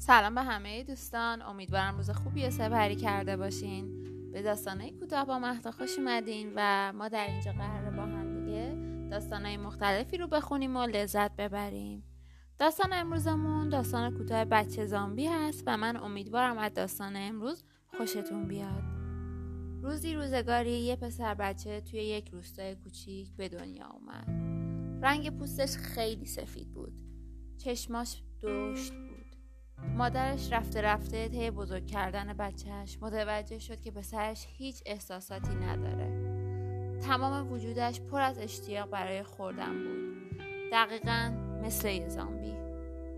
سلام به همه دوستان. امیدوارم روز خوبی سپری کرده باشین. به داستانه کوتاه با مهدا خوش اومدین و ما در اینجا قراره با هم دیگه داستانهای مختلفی رو بخونیم و لذت ببریم. داستان امروزمون داستان کوتاه بچه زامبی هست و من امیدوارم از داستان امروز خوشتون بیاد. روزی روزگاری یه پسر بچه توی یک روستای کوچیک به دنیا اومد. رنگ پوستش خیلی سفید بود. چشماش بود مادرش رفته رفته طی بزرگ کردن بچهش متوجه شد که پسرش هیچ احساساتی نداره. تمام وجودش پر از اشتیاق برای خوردن بود. دقیقا مثل یه زامبی.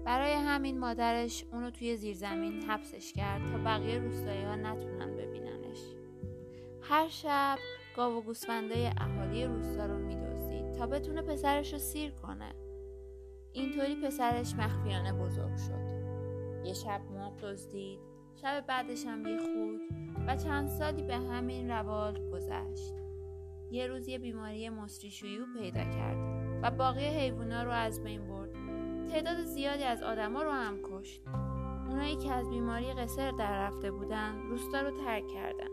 برای همین مادرش اونو توی زیرزمین حبسش کرد تا بقیه روستایی ها نتونن ببیننش. هر شب گاو و گوسفندای اهالی روستا رو میدوزید تا بتونه پسرش رو سیر کنه. اینطوری پسرش مخفیانه بزرگ شد. یه شب مرغ دزدید شب بعدش هم یه خوک و چند سالی به همین روال گذشت. یه روز یه بیماری مصری شیوع پیدا کرد و باقی حیوونا رو از بین برد. تعداد زیادی از آدما رو هم کشت. اونایی که از بیماری قصر در رفته بودن روستا رو ترک کردن.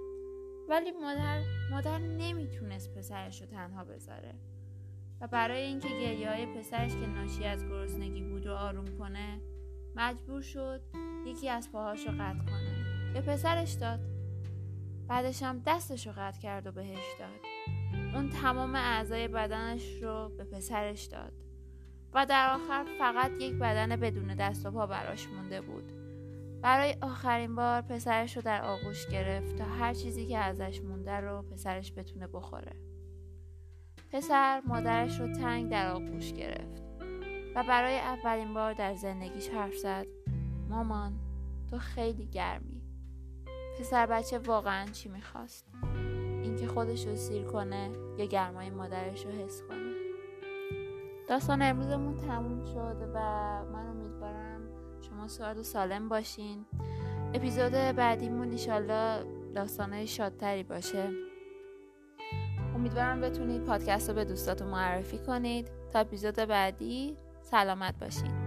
ولی مادر مادر نمی‌تونست پسرش رو تنها بذاره. و برای اینکه گریه های پسرش که ناشی از گرسنگی بود رو آروم کنه مجبور شد یکی از پاهاش رو قطع کنه. به پسرش داد. بعدش هم دستش رو قطع کرد و بهش داد. اون تمام اعضای بدنش رو به پسرش داد. و در آخر فقط یک بدن بدون دست و پا براش مونده بود. برای آخرین بار پسرش رو در آغوش گرفت تا هر چیزی که ازش مونده رو پسرش بتونه بخوره. پسر مادرش رو تنگ در آغوش گرفت. برای اولین بار در زندگیش حرف زد. مامان تو خیلی گرمی. پسر بچه واقعا چی می‌خواست؟ اینکه خودش رو سیر کنه یا گرمای مادرش رو حس کنه. داستان امروزمون تموم شد و من امیدوارم شما سوال و سالم باشین. اپیزود بعدیمون ایشالله داستانه شادتری باشه. امیدوارم بتونید پادکست رو به دوستاتون معرفی کنید. تا اپیزود بعدی سلامت باشین.